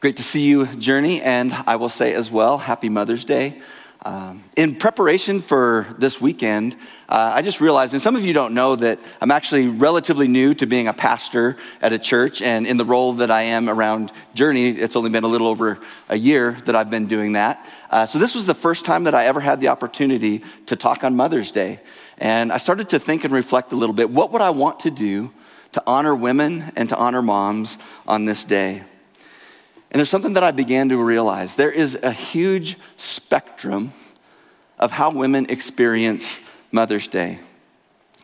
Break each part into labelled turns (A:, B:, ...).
A: Great to see you, Journey, and I will say as well, Happy Mother's Day. Um, in preparation for this weekend, uh, I just realized, and some of you don't know, that I'm actually relatively new to being a pastor at a church, and in the role that I am around Journey, it's only been a little over a year that I've been doing that. Uh, so this was the first time that I ever had the opportunity to talk on Mother's Day. And I started to think and reflect a little bit what would I want to do to honor women and to honor moms on this day? And there's something that I began to realize there is a huge spectrum of how women experience Mother's Day.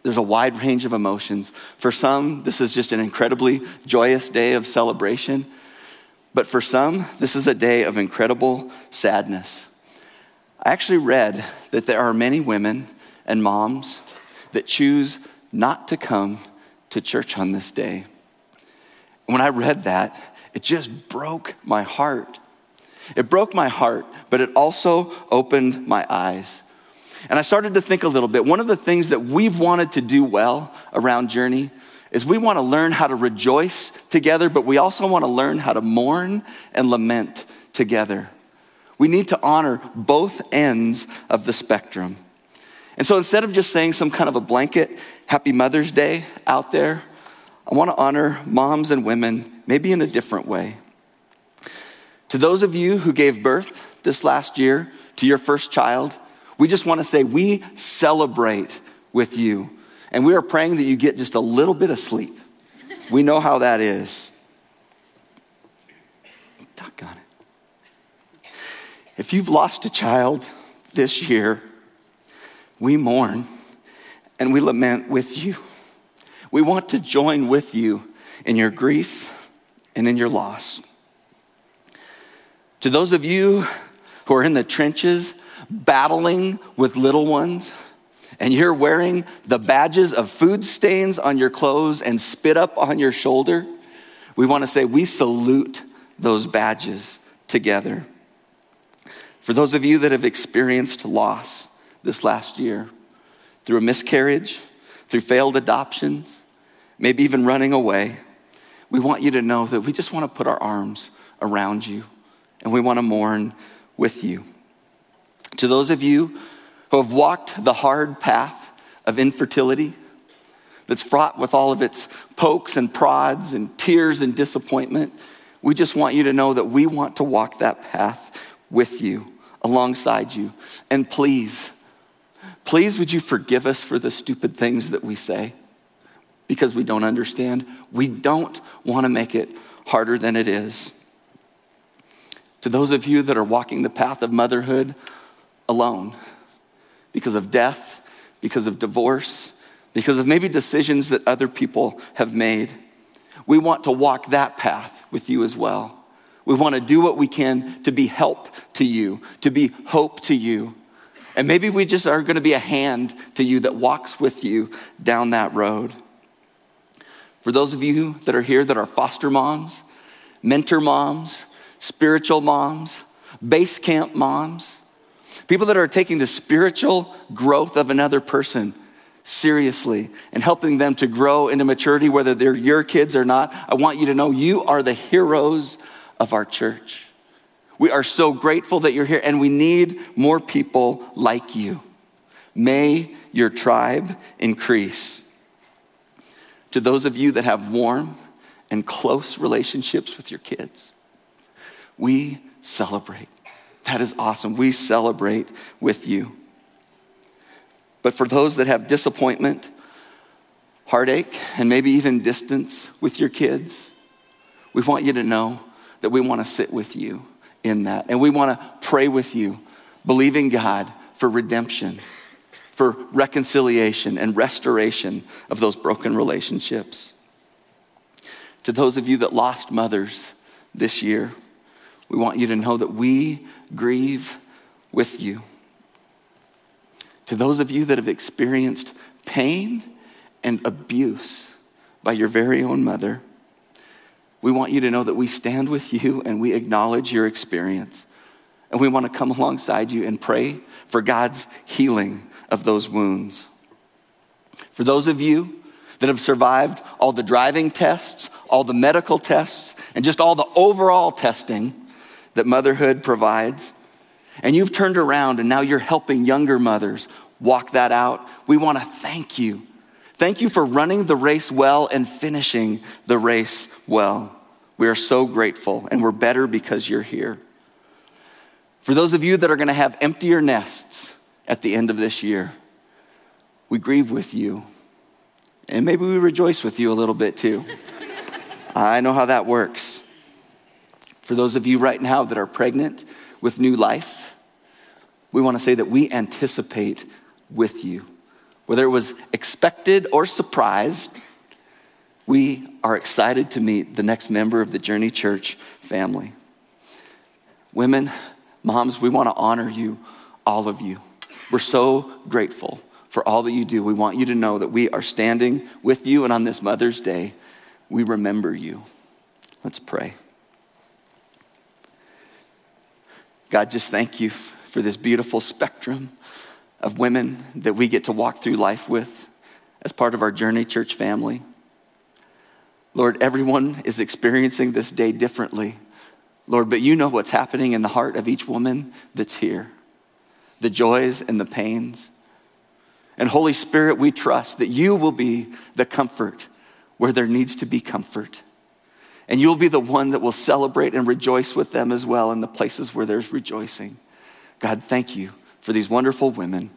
A: There's a wide range of emotions. For some, this is just an incredibly joyous day of celebration. But for some, this is a day of incredible sadness. I actually read that there are many women and moms that choose not to come to church on this day. When I read that, it just broke my heart. It broke my heart, but it also opened my eyes. And I started to think a little bit. One of the things that we've wanted to do well around Journey is we want to learn how to rejoice together, but we also want to learn how to mourn and lament together. We need to honor both ends of the spectrum. And so instead of just saying some kind of a blanket Happy Mother's Day out there, I want to honor moms and women maybe in a different way. To those of you who gave birth this last year to your first child, we just want to say we celebrate with you. And we are praying that you get just a little bit of sleep. We know how that is. Doggone it. If you've lost a child this year, we mourn and we lament with you. We want to join with you in your grief and in your loss. To those of you who are in the trenches battling with little ones, and you're wearing the badges of food stains on your clothes and spit up on your shoulder, we want to say we salute those badges together. For those of you that have experienced loss this last year through a miscarriage, through failed adoptions, maybe even running away, we want you to know that we just want to put our arms around you and we want to mourn with you. To those of you who have walked the hard path of infertility, that's fraught with all of its pokes and prods and tears and disappointment, we just want you to know that we want to walk that path with you, alongside you. And please, please would you forgive us for the stupid things that we say? Because we don't understand. We don't want to make it harder than it is. To those of you that are walking the path of motherhood alone because of death, because of divorce, because of maybe decisions that other people have made, we want to walk that path with you as well. We want to do what we can to be help to you, to be hope to you. And maybe we just are going to be a hand to you that walks with you down that road. For those of you that are here that are foster moms, mentor moms, spiritual moms, base camp moms, people that are taking the spiritual growth of another person seriously and helping them to grow into maturity, whether they're your kids or not, I want you to know you are the heroes of our church. We are so grateful that you're here, and we need more people like you. May your tribe increase to those of you that have warm and close relationships with your kids. We celebrate. That is awesome. We celebrate with you. But for those that have disappointment, heartache, and maybe even distance with your kids, we want you to know that we want to sit with you in that. And we want to pray with you, believing God for redemption for reconciliation and restoration of those broken relationships. To those of you that lost mothers this year, we want you to know that we grieve with you. To those of you that have experienced pain and abuse by your very own mother, we want you to know that we stand with you and we acknowledge your experience. And we want to come alongside you and pray for God's healing of those wounds. For those of you that have survived all the driving tests, all the medical tests, and just all the overall testing that motherhood provides. And you've turned around and now you're helping younger mothers walk that out. We want to thank you. Thank you for running the race well and finishing the race well. We are so grateful, and we're better because you're here. For those of you that are going to have emptier nests at the end of this year, we grieve with you. And maybe we rejoice with you a little bit too. I know how that works. For those of you right now that are pregnant with new life, we want to say that we anticipate with you. Whether it was expected or surprised, we are excited to meet the next member of the Journey Church family. Women, moms, we want to honor you, all of you. We're so grateful for all that you do. We want you to know that we are standing with you, and on this Mother's Day, we remember you. Let's pray. God, just thank you for this beautiful spectrum of women that we get to walk through life with as part of our Journey Church family. Lord, everyone is experiencing this day differently. Lord, but you know what's happening in the heart of each woman that's here the joys and the pains. And Holy Spirit, we trust that you will be the comfort where there needs to be comfort. And you'll be the one that will celebrate and rejoice with them as well in the places where there's rejoicing. God, thank you for these wonderful women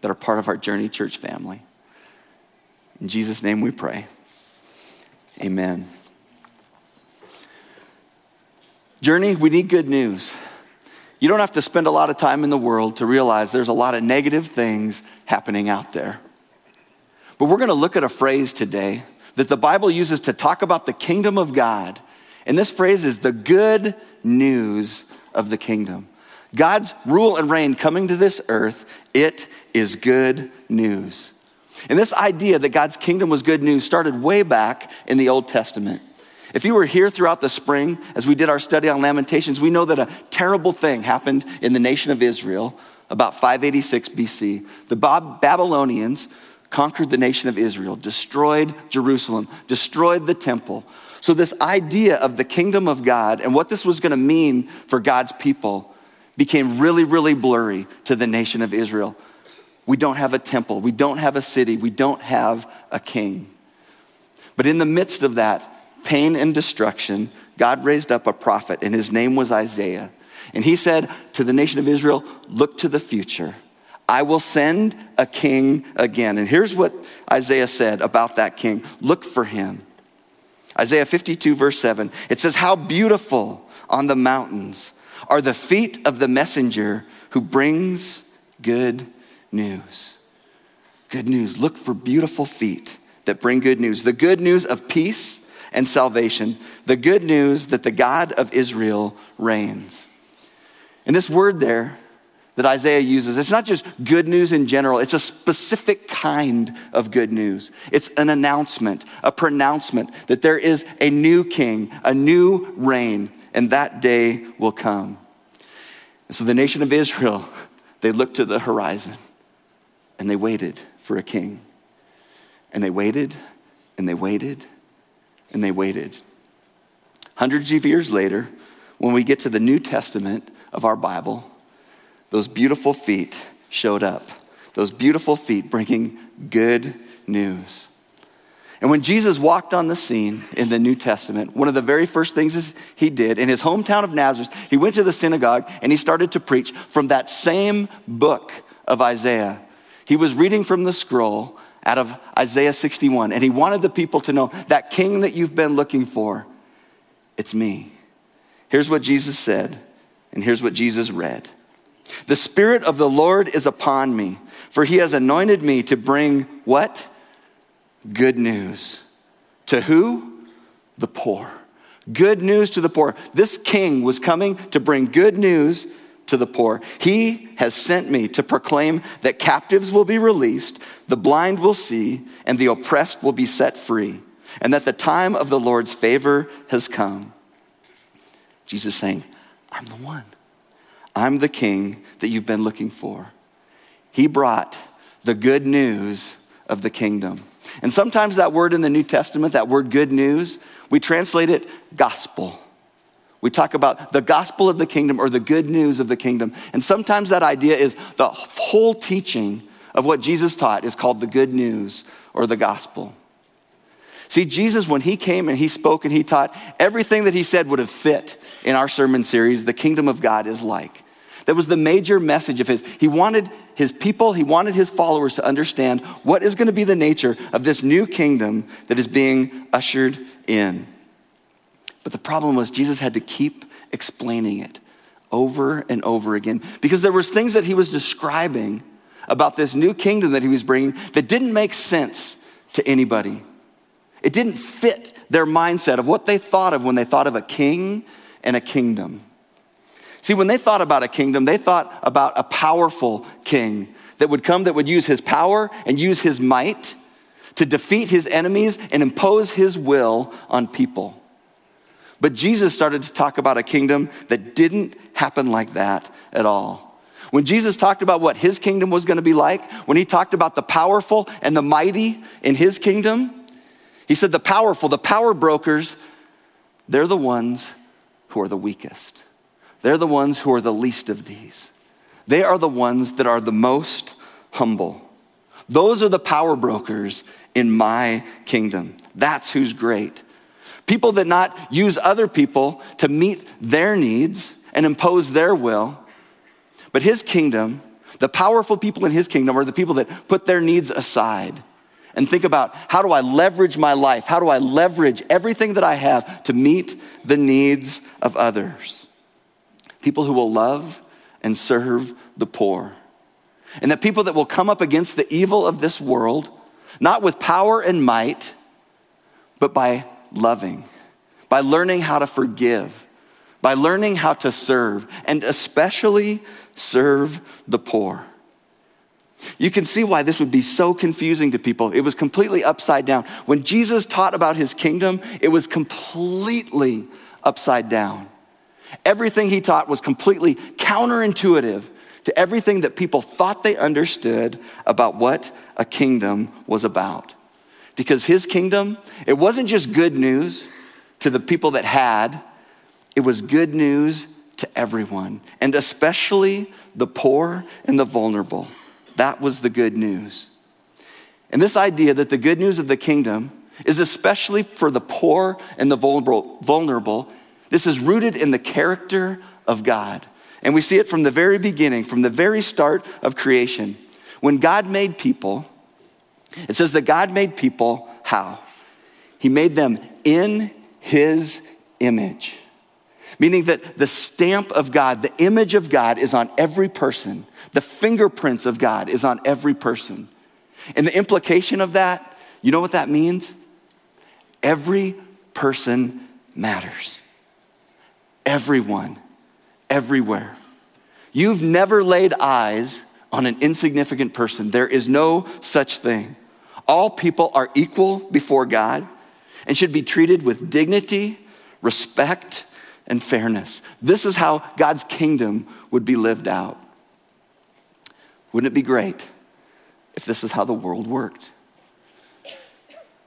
A: that are part of our Journey Church family. In Jesus' name we pray. Amen. Journey, we need good news. You don't have to spend a lot of time in the world to realize there's a lot of negative things happening out there. But we're going to look at a phrase today that the Bible uses to talk about the kingdom of God. And this phrase is the good news of the kingdom. God's rule and reign coming to this earth, it is good news. And this idea that God's kingdom was good news started way back in the Old Testament. If you were here throughout the spring as we did our study on Lamentations, we know that a terrible thing happened in the nation of Israel about 586 BC. The Babylonians conquered the nation of Israel, destroyed Jerusalem, destroyed the temple. So, this idea of the kingdom of God and what this was going to mean for God's people became really, really blurry to the nation of Israel. We don't have a temple, we don't have a city, we don't have a king. But in the midst of that pain and destruction, God raised up a prophet, and his name was Isaiah. And he said to the nation of Israel, Look to the future. I will send a king again. And here's what Isaiah said about that king look for him. Isaiah 52, verse 7, it says, How beautiful on the mountains are the feet of the messenger who brings good news. Good news. Look for beautiful feet that bring good news. The good news of peace and salvation. The good news that the God of Israel reigns. And this word there that Isaiah uses, it's not just good news in general, it's a specific kind of good news. It's an announcement, a pronouncement that there is a new king, a new reign, and that day will come. And so the nation of Israel, they looked to the horizon and they waited for a king. And they waited and they waited and they waited. Hundreds of years later, when we get to the New Testament of our Bible, those beautiful feet showed up. Those beautiful feet bringing good news. And when Jesus walked on the scene in the New Testament, one of the very first things he did in his hometown of Nazareth, he went to the synagogue and he started to preach from that same book of Isaiah. He was reading from the scroll out of Isaiah 61, and he wanted the people to know that king that you've been looking for, it's me. Here's what Jesus said, and here's what Jesus read The Spirit of the Lord is upon me, for he has anointed me to bring what? good news. To who? The poor. Good news to the poor. This king was coming to bring good news to the poor. He has sent me to proclaim that captives will be released, the blind will see, and the oppressed will be set free, and that the time of the Lord's favor has come. Jesus saying, I'm the one. I'm the king that you've been looking for. He brought the good news of the kingdom. And sometimes that word in the New Testament, that word good news, we translate it gospel. We talk about the gospel of the kingdom or the good news of the kingdom. And sometimes that idea is the whole teaching of what Jesus taught is called the good news or the gospel. See, Jesus, when he came and he spoke and he taught, everything that he said would have fit in our sermon series, The Kingdom of God is Like. That was the major message of his. He wanted his people, he wanted his followers to understand what is going to be the nature of this new kingdom that is being ushered in. But the problem was Jesus had to keep explaining it over and over again because there was things that he was describing about this new kingdom that he was bringing that didn't make sense to anybody. It didn't fit their mindset of what they thought of when they thought of a king and a kingdom. See, when they thought about a kingdom, they thought about a powerful king that would come, that would use his power and use his might to defeat his enemies and impose his will on people. But Jesus started to talk about a kingdom that didn't happen like that at all. When Jesus talked about what his kingdom was going to be like, when he talked about the powerful and the mighty in his kingdom, he said the powerful, the power brokers, they're the ones who are the weakest. They're the ones who are the least of these. They are the ones that are the most humble. Those are the power brokers in my kingdom. That's who's great. People that not use other people to meet their needs and impose their will, but his kingdom, the powerful people in his kingdom are the people that put their needs aside and think about how do I leverage my life? How do I leverage everything that I have to meet the needs of others? People who will love and serve the poor. And the people that will come up against the evil of this world, not with power and might, but by loving, by learning how to forgive, by learning how to serve, and especially serve the poor. You can see why this would be so confusing to people. It was completely upside down. When Jesus taught about his kingdom, it was completely upside down. Everything he taught was completely counterintuitive to everything that people thought they understood about what a kingdom was about. Because his kingdom, it wasn't just good news to the people that had, it was good news to everyone, and especially the poor and the vulnerable. That was the good news. And this idea that the good news of the kingdom is especially for the poor and the vulnerable, this is rooted in the character of God. And we see it from the very beginning, from the very start of creation. When God made people, it says that God made people how? He made them in his image. Meaning that the stamp of God, the image of God is on every person. The fingerprints of God is on every person. And the implication of that, you know what that means? Every person matters. Everyone, everywhere. You've never laid eyes on an insignificant person. There is no such thing. All people are equal before God and should be treated with dignity, respect, and fairness. This is how God's kingdom would be lived out. Wouldn't it be great if this is how the world worked?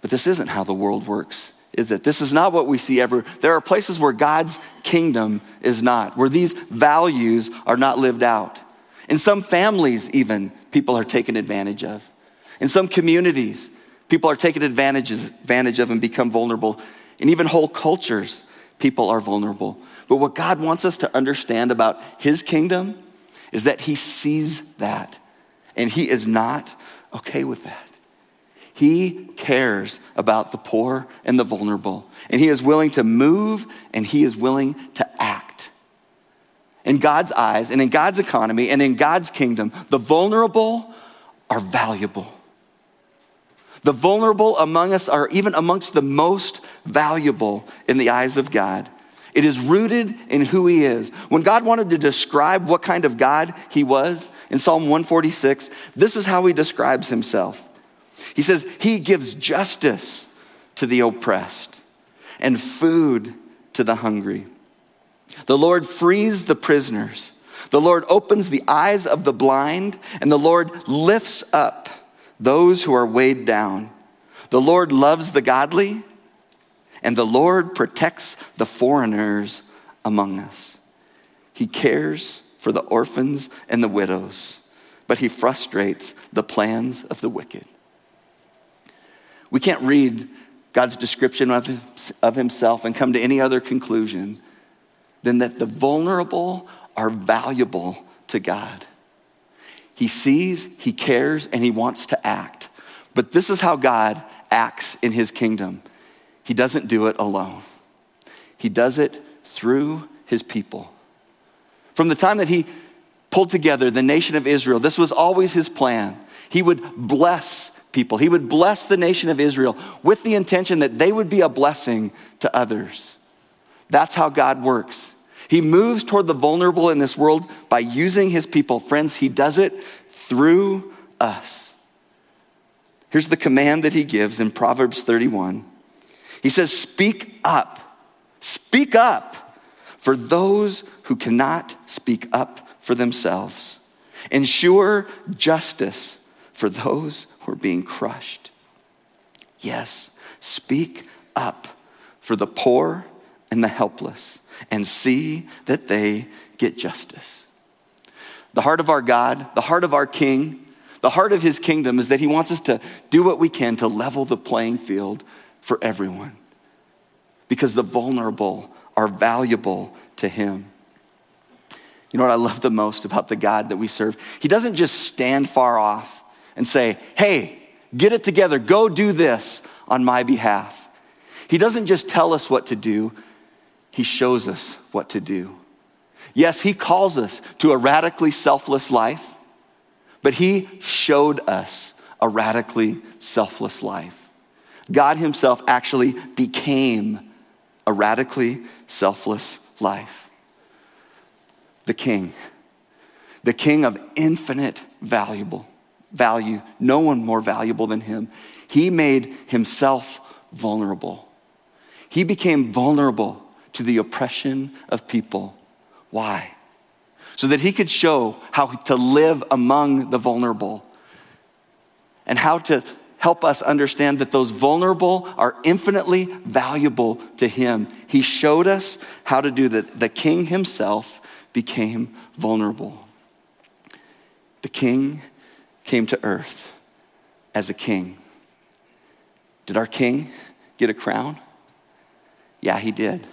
A: But this isn't how the world works, is it? This is not what we see ever. There are places where God's kingdom is not, where these values are not lived out. In some families, even, people are taken advantage of. In some communities, people are taken advantage, of and become vulnerable. And even whole cultures, people are vulnerable. But what God wants us to understand about His kingdom is that he sees that and he is not okay with that. He cares about the poor and the vulnerable, and he is willing to move and he is willing to act. In God's eyes and in God's economy and in God's kingdom, the vulnerable are valuable. The vulnerable among us are even amongst the most valuable in the eyes of God. It is rooted in who he is. When God wanted to describe what kind of God he was in Psalm 146, this is how he describes himself. He says, He gives justice to the oppressed and food to the hungry. The Lord frees the prisoners. The Lord opens the eyes of the blind, and the Lord lifts up those who are weighed down. The Lord loves the godly and the Lord protects the foreigners among us. He cares for the orphans and the widows, but he frustrates the plans of the wicked. We can't read God's description of, of himself and come to any other conclusion than that the vulnerable are valuable to God. He sees, he cares, and he wants to act. But this is how God acts in his kingdom. He doesn't do it alone, he does it through his people. From the time that he pulled together the nation of Israel, this was always his plan. He would bless people, he would bless the nation of Israel with the intention that they would be a blessing to others. That's how God works. He moves toward the vulnerable in this world by using his people. Friends, he does it through us. Here's the command that he gives in Proverbs 31. He says, Speak up, speak up for those who cannot speak up for themselves. Ensure justice for those who are being crushed. Yes, speak up for the poor and the helpless and see that they get justice. The heart of our God, the heart of our King, the heart of his kingdom is that he wants us to do what we can to level the playing field for everyone. Because the vulnerable are valuable to him. You know what I love the most about the God that we serve? He doesn't just stand far off and say, hey, get it together, go do this on my behalf. He doesn't just tell us what to do, he shows us what to do. Yes, He calls us to a radically selfless life, but He showed us a radically selfless life. God Himself actually became a radically selfless life. The King, the King of infinite valuable value, no one more valuable than Him. He made Himself vulnerable. He became vulnerable to the oppression of people. Why? So that he could show how to live among the vulnerable and how to help us understand that those vulnerable are infinitely valuable to him. He showed us how to do that. The king himself became vulnerable. The king came to earth as a king. Did our king get a crown? Yeah, he did.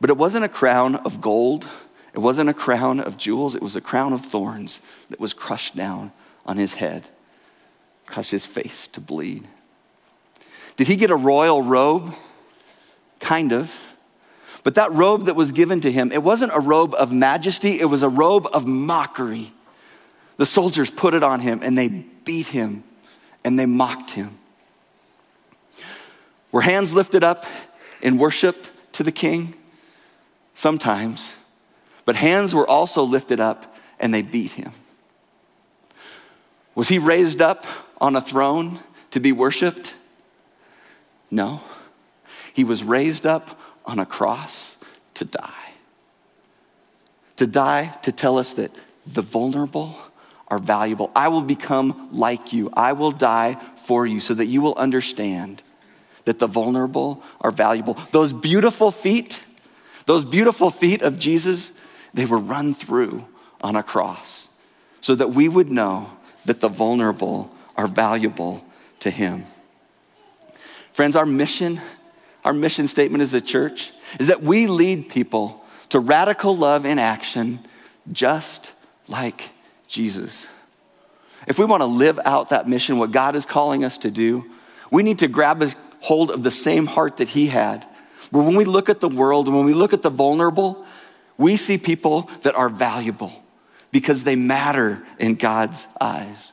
A: But it wasn't a crown of gold, it wasn't a crown of jewels, it was a crown of thorns that was crushed down on his head, caused his face to bleed. Did he get a royal robe? Kind of. But that robe that was given to him, it wasn't a robe of majesty, it was a robe of mockery. The soldiers put it on him and they beat him and they mocked him. Were hands lifted up in worship to the king? Sometimes, but hands were also lifted up and they beat him. Was he raised up on a throne to be worshiped? No. He was raised up on a cross to die. To die to tell us that the vulnerable are valuable. I will become like you. I will die for you so that you will understand that the vulnerable are valuable. Those beautiful feet those beautiful feet of Jesus, they were run through on a cross so that we would know that the vulnerable are valuable to Him. Friends, our mission, our mission statement as a church is that we lead people to radical love in action just like Jesus. If we want to live out that mission, what God is calling us to do, we need to grab a hold of the same heart that He had but when we look at the world and when we look at the vulnerable, we see people that are valuable because they matter in God's eyes.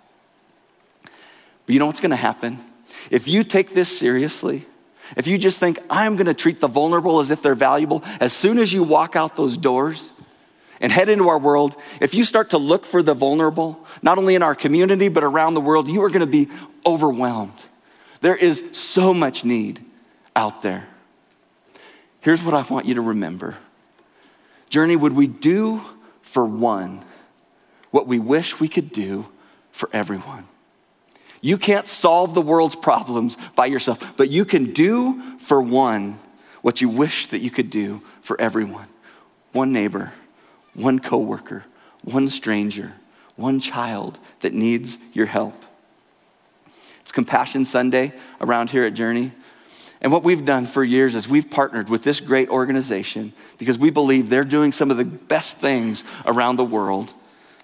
A: But you know what's going to happen? If you take this seriously, if you just think, I'm going to treat the vulnerable as if they're valuable, as soon as you walk out those doors and head into our world, if you start to look for the vulnerable, not only in our community, but around the world, you are going to be overwhelmed. There is so much need out there. Here's what I want you to remember Journey, would we do for one what we wish we could do for everyone? You can't solve the world's problems by yourself, but you can do for one what you wish that you could do for everyone. one neighbor, one coworker, one stranger, one child that needs your help. It's Compassion Sunday around here at Journey. And what we've done for years is we've partnered with this great organization because we believe they're doing some of the best things around the world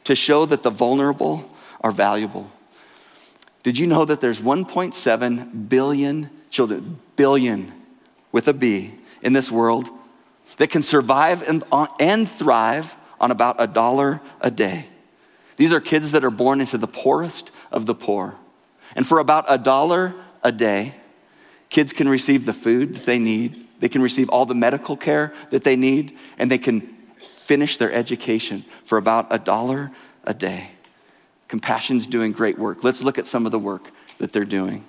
A: to show that the vulnerable are valuable. Did you know that there's 1.7 billion children, billion with a B, in this world that can survive and, uh, and thrive on about a dollar a day? These are kids that are born into the poorest of the poor. And for about a dollar a day, kids can receive the food that they need, they can receive all the medical care that they need, and they can finish their education for about a dollar a day. Compassion's doing great work. Let's look at some of the work that they're doing.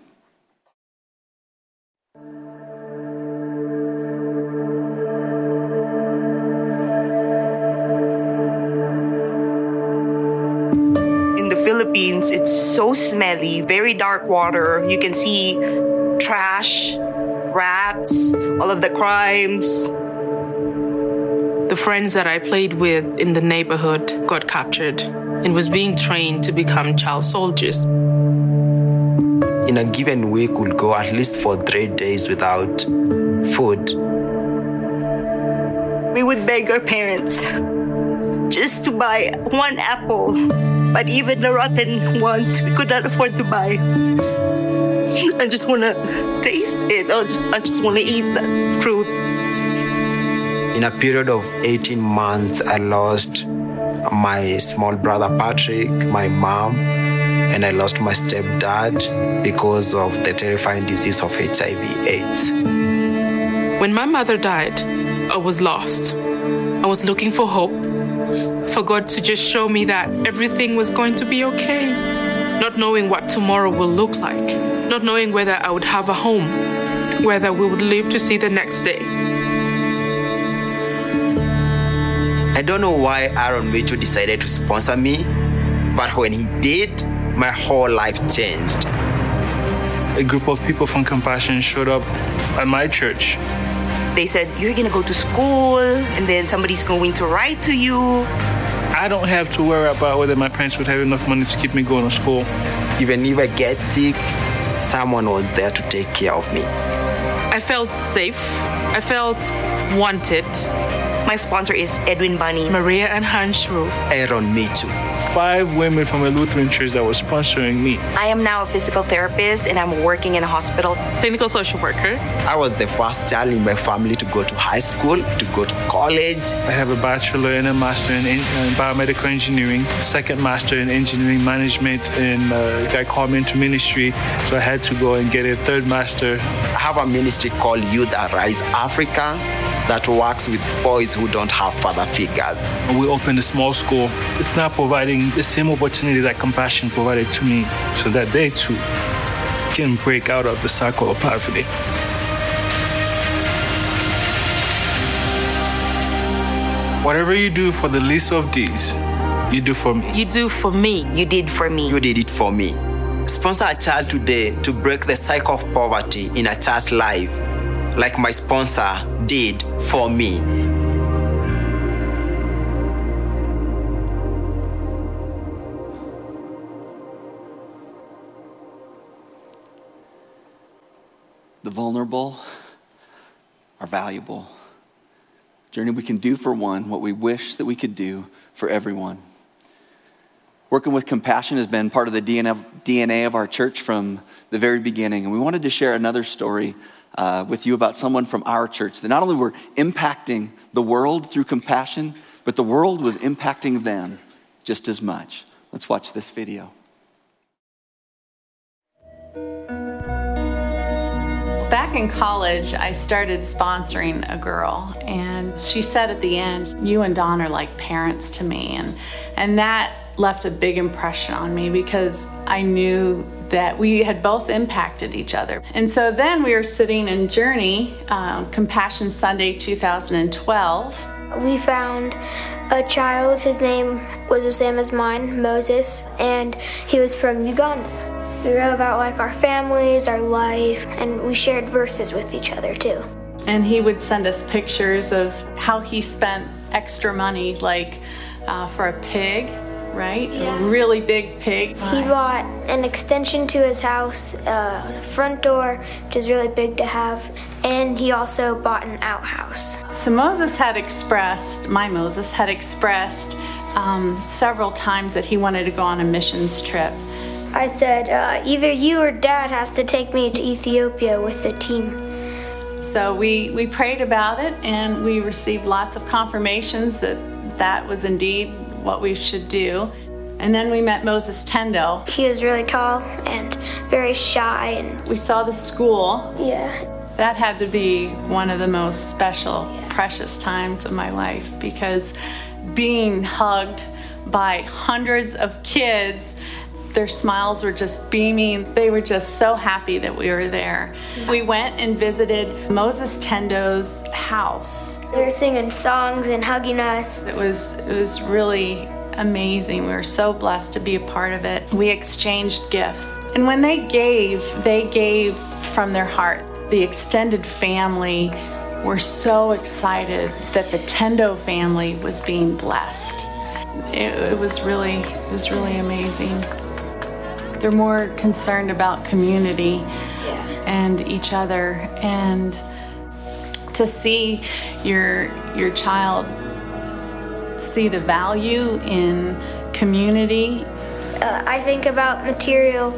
B: In the Philippines, it's so smelly, very dark water. You can see trash, rats, all of the crimes.
C: The friends that I played with in the neighborhood got captured and was being trained to become child soldiers.
D: In a given week, we'll go at least for three days without food.
B: We would beg our parents just to buy one apple, but even the rotten ones we could not afford to buy. I just want to taste it. I just, I just want to eat that fruit.
D: In a period of 18 months, I lost my small brother Patrick, my mom, and I lost my stepdad because of the terrifying disease of HIV AIDS.
C: When my mother died, I was lost. I was looking for hope, for God to just show me that everything was going to be okay. Not knowing what tomorrow will look like, not knowing whether I would have a home, whether we would live to see the next day.
D: I don't know why Aaron Mitchell decided to sponsor me, but when he did, my whole life changed.
E: A group of people from Compassion showed up at my church.
B: They said, You're going to go to school, and then somebody's going to write to you.
E: I don't have to worry about whether my parents would have enough money to keep me going to school.
D: Even if I get sick, someone was there to take care of me.
C: I felt safe. I felt wanted.
B: My sponsor is Edwin Bunny.
C: Maria and Hans Shrew.
D: Aaron Mitchell.
E: Five women from a Lutheran church that was sponsoring me.
B: I am now a physical therapist and I'm working in a hospital.
C: Clinical social worker.
D: I was the first child in my family to go to high school, to go to college.
E: I have a bachelor and a master in, in biomedical engineering, second master in engineering management, and uh, guy called me into ministry, so I had to go and get a third master.
D: I have a ministry called Youth Arise Africa that works with boys who don't have father figures.
E: We opened a small school. It's now providing the same opportunity that Compassion provided to me so that they too can break out of the cycle of poverty. Whatever you do for the least of these, you do for me.
C: You do for me.
B: You did for me.
D: You did it for me. Sponsor a child today to break the cycle of poverty in a child's life, like my sponsor did for me.
A: The vulnerable are valuable. Journey, we can do for one what we wish that we could do for everyone. Working with compassion has been part of the DNA of our church from the very beginning. And we wanted to share another story uh, with you about someone from our church that not only were impacting the world through compassion, but the world was impacting them just as much. Let's watch this video.
F: Back in college, I started sponsoring a girl, and she said at the end, You and Don are like parents to me. And, and that left a big impression on me because I knew that we had both impacted each other. And so then we were sitting in Journey, um, Compassion Sunday 2012.
G: We found a child, his name was the same as mine, Moses, and he was from Uganda. We wrote about like our families, our life, and we shared verses with each other too.
F: And he would send us pictures of how he spent extra money, like uh, for a pig, right?
G: Yeah.
F: A really big pig.
G: He bought an extension to his house, a front door, which is really big to have, and he also bought an outhouse.
F: So Moses had expressed, my Moses had expressed um, several times that he wanted to go on a missions trip.
G: I said, uh, either you or dad has to take me to Ethiopia with the team.
F: So we, we prayed about it and we received lots of confirmations that that was indeed what we should do. And then we met Moses Tendo.
G: He was really tall and very shy, and
F: We saw the school.
G: yeah,
F: That had to be one of the most special, precious times of my life because being hugged by hundreds of kids, their smiles were just beaming. They were just so happy that we were there. We went and visited Moses Tendo's house.
G: they were singing songs and hugging us.
F: It was it was really amazing. We were so blessed to be a part of it. We exchanged gifts. And when they gave, they gave from their heart. The extended family were so excited that the Tendo family was being blessed. It, it was really it was really amazing. They're more concerned about community and each other and to see your your child see the value in community
G: Uh, I think about material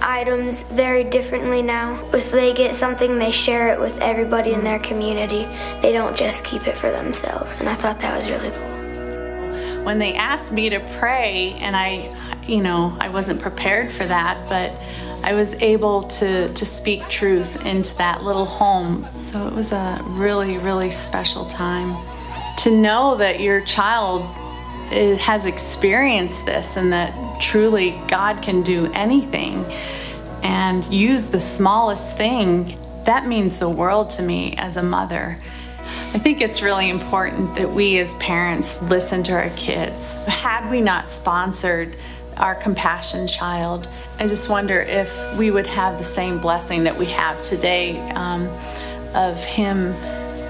G: items very differently now. If they get something, they share it with everybody in their community. They don't just keep it for themselves. And I thought that was really cool.
F: when they asked me to pray and i you know i wasn't prepared for that but i was able to to speak truth into that little home so it was a really really special time to know that your child eh, has experienced this and that truly god can do anything and use the smallest thing that means the world to me as a mother I think it's really important that we as parents listen to our kids. Had we not sponsored our compassion child, I just wonder if we would have the same blessing that we have today um, of him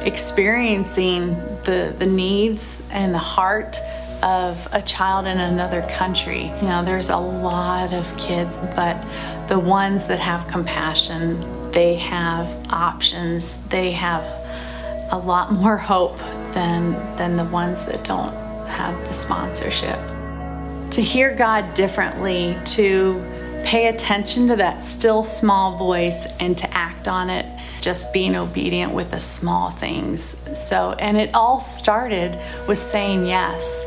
F: experiencing the, the needs and the heart of a child in another country. You know, there's a lot of kids, but the ones that have compassion, they have options, they have a lot more hope than than the ones that don't have the sponsorship. To hear God differently, to pay attention to that still small voice and to act on it, just being obedient with the small things. So, and it all started with saying yes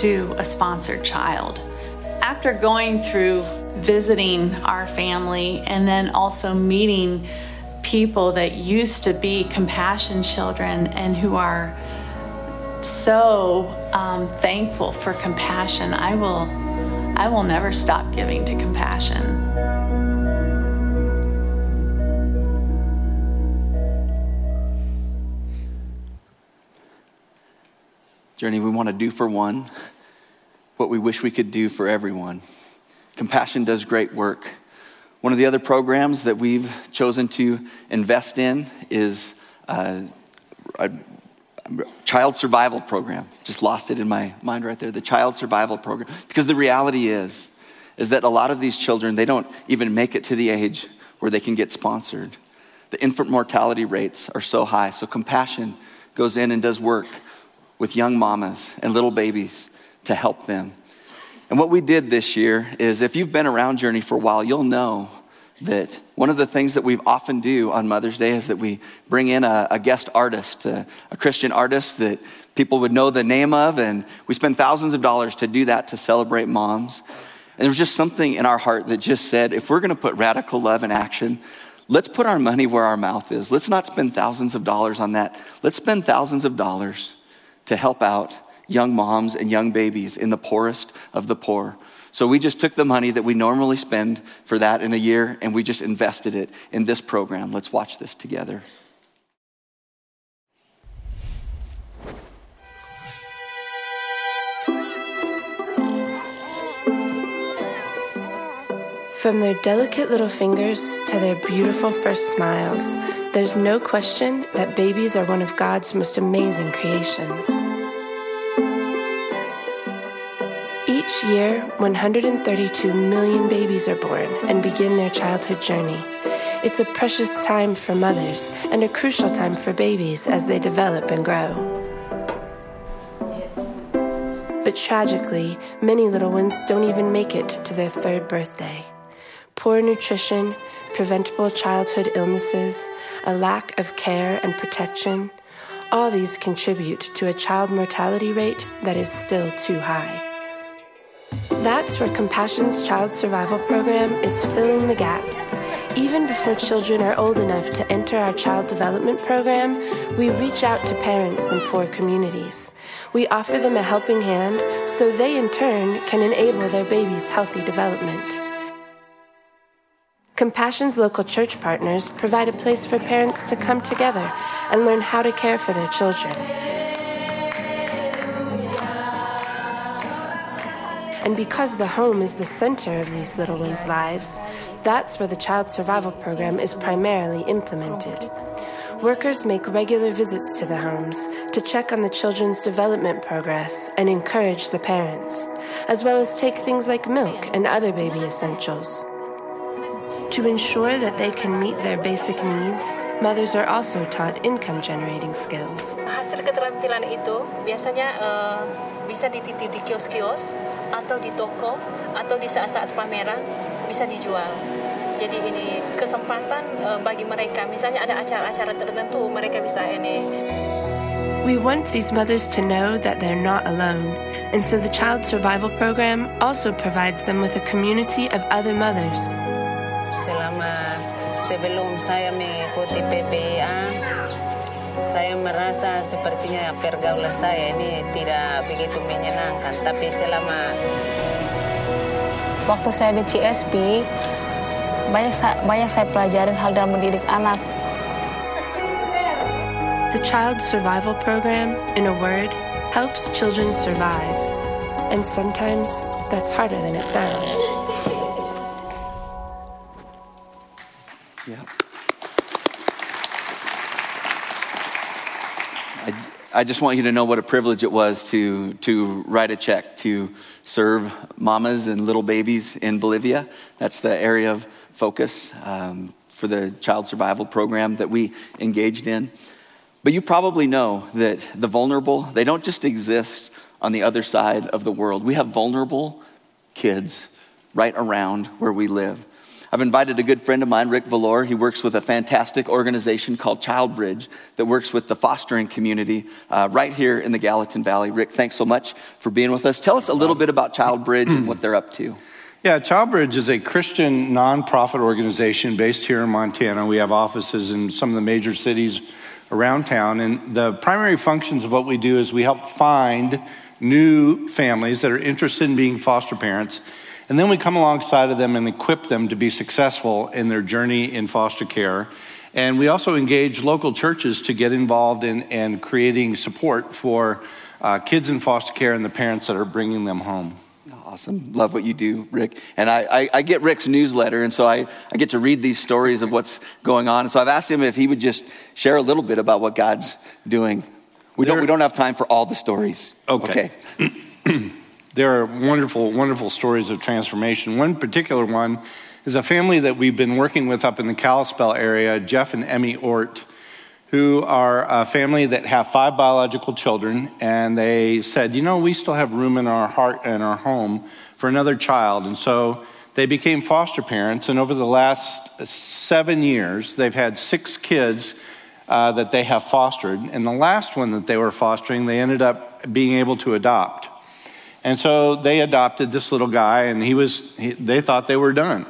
F: to a sponsored child. After going through visiting our family and then also meeting people that used to be compassion children and who are so um, thankful for compassion i will i will never stop giving to compassion
A: Journey, we want to do for one what we wish we could do for everyone. Compassion does great work. One of the other programs that we've chosen to invest in is uh, child survival program. Just lost it in my mind right there. The child survival program. Because the reality is, is that a lot of these children, they don't even make it to the age where they can get sponsored. The infant mortality rates are so high. So compassion goes in and does work with young mamas and little babies to help them. And what we did this year is if you've been around Journey for a while, you'll know that one of the things that we often do on Mother's Day is that we bring in a, a guest artist, a, a Christian artist that people would know the name of, and we spend thousands of dollars to do that to celebrate moms. And there was just something in our heart that just said, if we're going to put radical love in action, let's put our money where our mouth is. Let's not spend thousands of dollars on that. Let's spend thousands of dollars to help out young moms and young babies in the poorest of the poor. So we just took the money that we normally spend for that in a year and we just invested it in this program. Let's watch this together.
H: From their delicate little fingers to their beautiful first smiles, there's no question that babies are one of God's most amazing creations. Each year, 132 million babies are born and begin their childhood journey. It's a precious time for mothers and a crucial time for babies as they develop and grow. But tragically, many little ones don't even make it to their third birthday. Poor nutrition, preventable childhood illnesses, a lack of care and protection, all these contribute to a child mortality rate that is still too high. That's where Compassion's Child Survival Program is filling the gap. Even before children are old enough to enter our child development program, we reach out to parents in poor communities. We offer them a helping hand so they, in turn, can enable their baby's healthy development. Compassion's local church partners provide a place for parents to come together and learn how to care for their children. And because the home is the center of these little ones' lives, that's where the Child Survival Program is primarily implemented. Workers make regular visits to the homes to check on the children's development progress and encourage the parents, as well as take things like milk and other baby essentials. To ensure that they can meet their basic needs, mothers are also taught income generating skills.
I: Hasil keterampilan itu biasanya uh, bisa dititip di kios-kios atau di toko atau di saat-saat pameran bisa dijual. Jadi ini kesempatan uh, bagi mereka. Misalnya ada acara-acara tertentu mereka bisa ini.
H: We want these mothers to know that they're not alone, and so the Child Survival Program also provides them with a community of other mothers
J: sebelum saya mengikuti PPA saya merasa sepertinya pergaulan saya ini tidak begitu menyenangkan tapi selama
K: waktu saya di CSP banyak banyak saya pelajarin hal dalam mendidik anak
H: The Child Survival Program, in a word, helps children survive. And sometimes that's harder than it sounds.
A: I just want you to know what a privilege it was to, to write a check to serve mamas and little babies in Bolivia. That's the area of focus um, for the child survival program that we engaged in. But you probably know that the vulnerable, they don't just exist on the other side of the world. We have vulnerable kids right around where we live. I've invited a good friend of mine, Rick Valor. He works with a fantastic organization called Child Bridge that works with the fostering community uh, right here in the Gallatin Valley. Rick, thanks so much for being with us. Tell us a little bit about Child Bridge and what they're up to.
L: Yeah, Child Bridge is a Christian nonprofit organization based here in Montana. We have offices in some of the major cities around town. And the primary functions of what we do is we help find new families that are interested in being foster parents and then we come alongside of them and equip them to be successful in their journey in foster care. And we also engage local churches to get involved in, in creating support for uh, kids in foster care and the parents that are bringing them home.
A: Awesome. Love what you do, Rick. And I, I, I, get Rick's newsletter, and so I, I get to read these stories of what's going on. And so I've asked him if he would just share a little bit about what God's doing. We, don't, we don't have time for all the stories.
L: Okay. okay. there are wonderful, wonderful stories of transformation. One particular one is a family that we've been working with up in the Kalispell area, Jeff and Emmy Ort, who are a family that have five biological children, and they said, you know, we still have room in our heart and our home for another child. And so they became foster parents, and over the last seven years, they've had six kids uh, that they have fostered. And the last one that they were fostering, they ended up being able to adopt. And so they adopted this little guy, and he was, he, they thought they were done.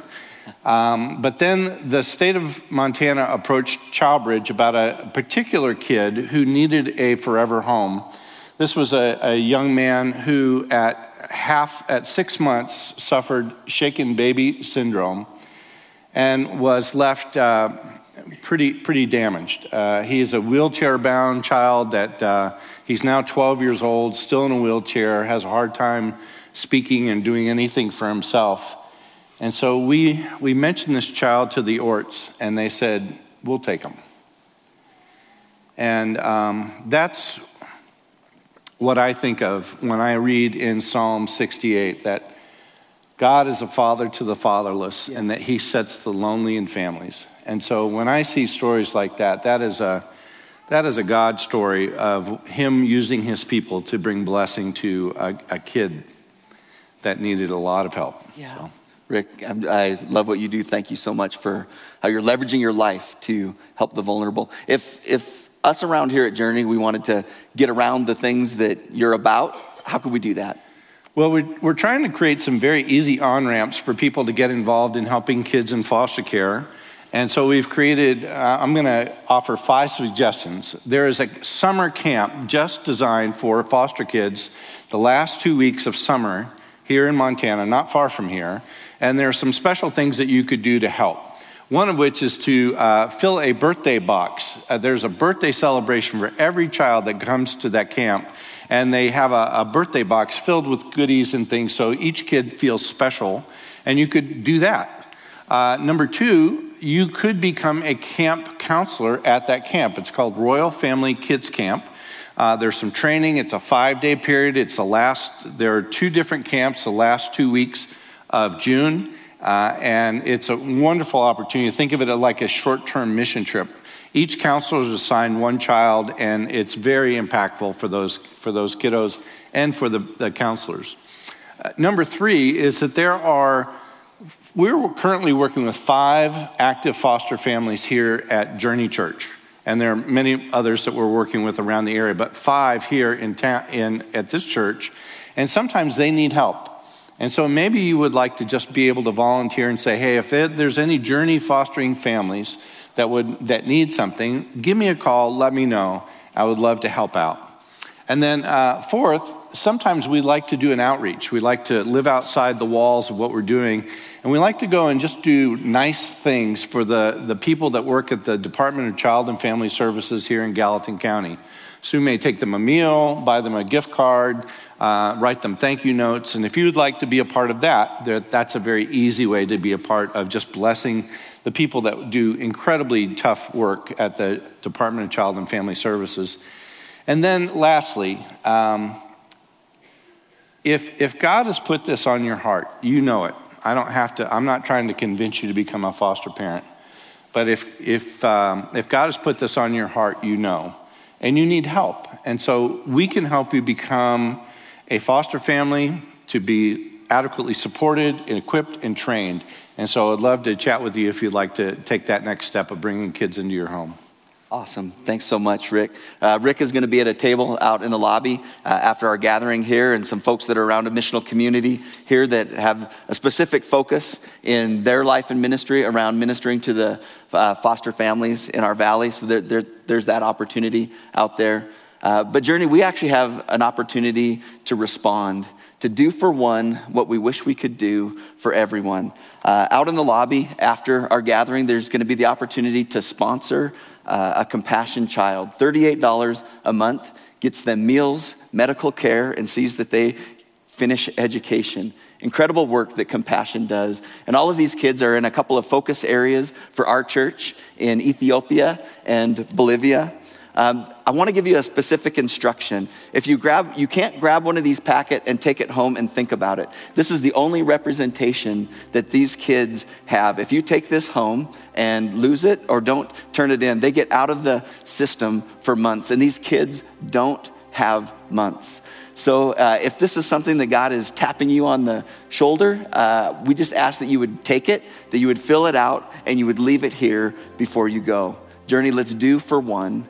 L: Um, but then the state of Montana approached Childbridge about a particular kid who needed a forever home. This was a, a young man who, at half, at six months, suffered shaken baby syndrome and was left uh, pretty, pretty damaged. Uh, he is a wheelchair bound child that uh, he's now 12 years old, still in a wheelchair, has a hard time speaking and doing anything for himself. And so we, we mentioned this child to the Orts, and they said, We'll take him. And um, that's what I think of when I read in Psalm 68 that God is a father to the fatherless and that he sets the lonely in families. And so when I see stories like that, that is a that is a God story of him using his people to bring blessing to a, a kid that needed a lot of help.
A: Yeah.
L: So.
A: Rick, I'm, i love what you do. Thank you so much for how you're leveraging your life to help the vulnerable. If, if us around here at Journey, we wanted to get around the things that you're about, how could we do that?
L: Well, we're, we're trying to create some very easy on ramps for people to get involved in helping kids in foster care. And so we've created, uh, I'm going to offer five suggestions. There is a summer camp just designed for foster kids the last two weeks of summer here in Montana, not far from here. And there are some special things that you could do to help. One of which is to uh, fill a birthday box. Uh, there's a birthday celebration for every child that comes to that camp, and they have a, a birthday box filled with goodies and things so each kid feels special, and you could do that. Uh, number two, you could become a camp counselor at that camp. It's called Royal Family Kids Camp. Uh, there's some training. It's a five day period. It's the last, there are two different camps the last two weeks of June. Uh, and it's a wonderful opportunity. Think of it like a short term mission trip. Each counselor is assigned one child, and it's very impactful for those, for those kiddos and for the, the counselors. Uh, number three is that there are, we're currently working with five active foster families here at Journey Church. And there are many others that we're working with around the area, but five here in, ta- in at this church. And sometimes they need help. And so maybe you would like to just be able to volunteer and say, hey, if there's any journey fostering families that would that need something, give me a call, let me know. I would love to help out. And then uh, fourth, sometimes we like to do an outreach. We like to live outside the walls of what we're doing, and we like to go and just do nice things for the, the people that work at the Department of Child and Family Services here in Gallatin County. So we may take them a meal, buy them a gift card, uh, write them thank you notes. And if you'd like to be a part of that, that's a very easy way to be a part of just blessing the people that do incredibly tough work at the Department of Child and Family Services. And then lastly, um, if, if God has put this on your heart, you know it. I don't have to, I'm not trying to convince you to become a foster parent. But if, if, um, if God has put this on your heart, you know. And you need help. And so we can help you become a foster family to be adequately supported, and equipped, and trained. And so I'd love to chat with you if you'd like to take that next step of bringing kids into your home.
A: Awesome. Thanks so much, Rick. Uh, Rick is going to be at a table out in the lobby uh, after our gathering here, and some folks that are around a missional community here that have a specific focus in their life and ministry around ministering to the uh, foster families in our valley. So there, there, there's that opportunity out there. Uh, but, Journey, we actually have an opportunity to respond, to do for one what we wish we could do for everyone. Uh, out in the lobby after our gathering, there's going to be the opportunity to sponsor uh, a compassion child. $38 a month gets them meals, medical care, and sees that they finish education. Incredible work that Compassion does. And all of these kids are in a couple of focus areas for our church in Ethiopia and Bolivia. Um, I want to give you a specific instruction. If you grab, you can't grab one of these packet and take it home and think about it. This is the only representation that these kids have. If you take this home and lose it or don't turn it in, they get out of the system for months. And these kids don't have months. So, uh, if this is something that God is tapping you on the shoulder, uh, we just ask that you would take it, that you would fill it out, and you would leave it here before you go. Journey, let's do for one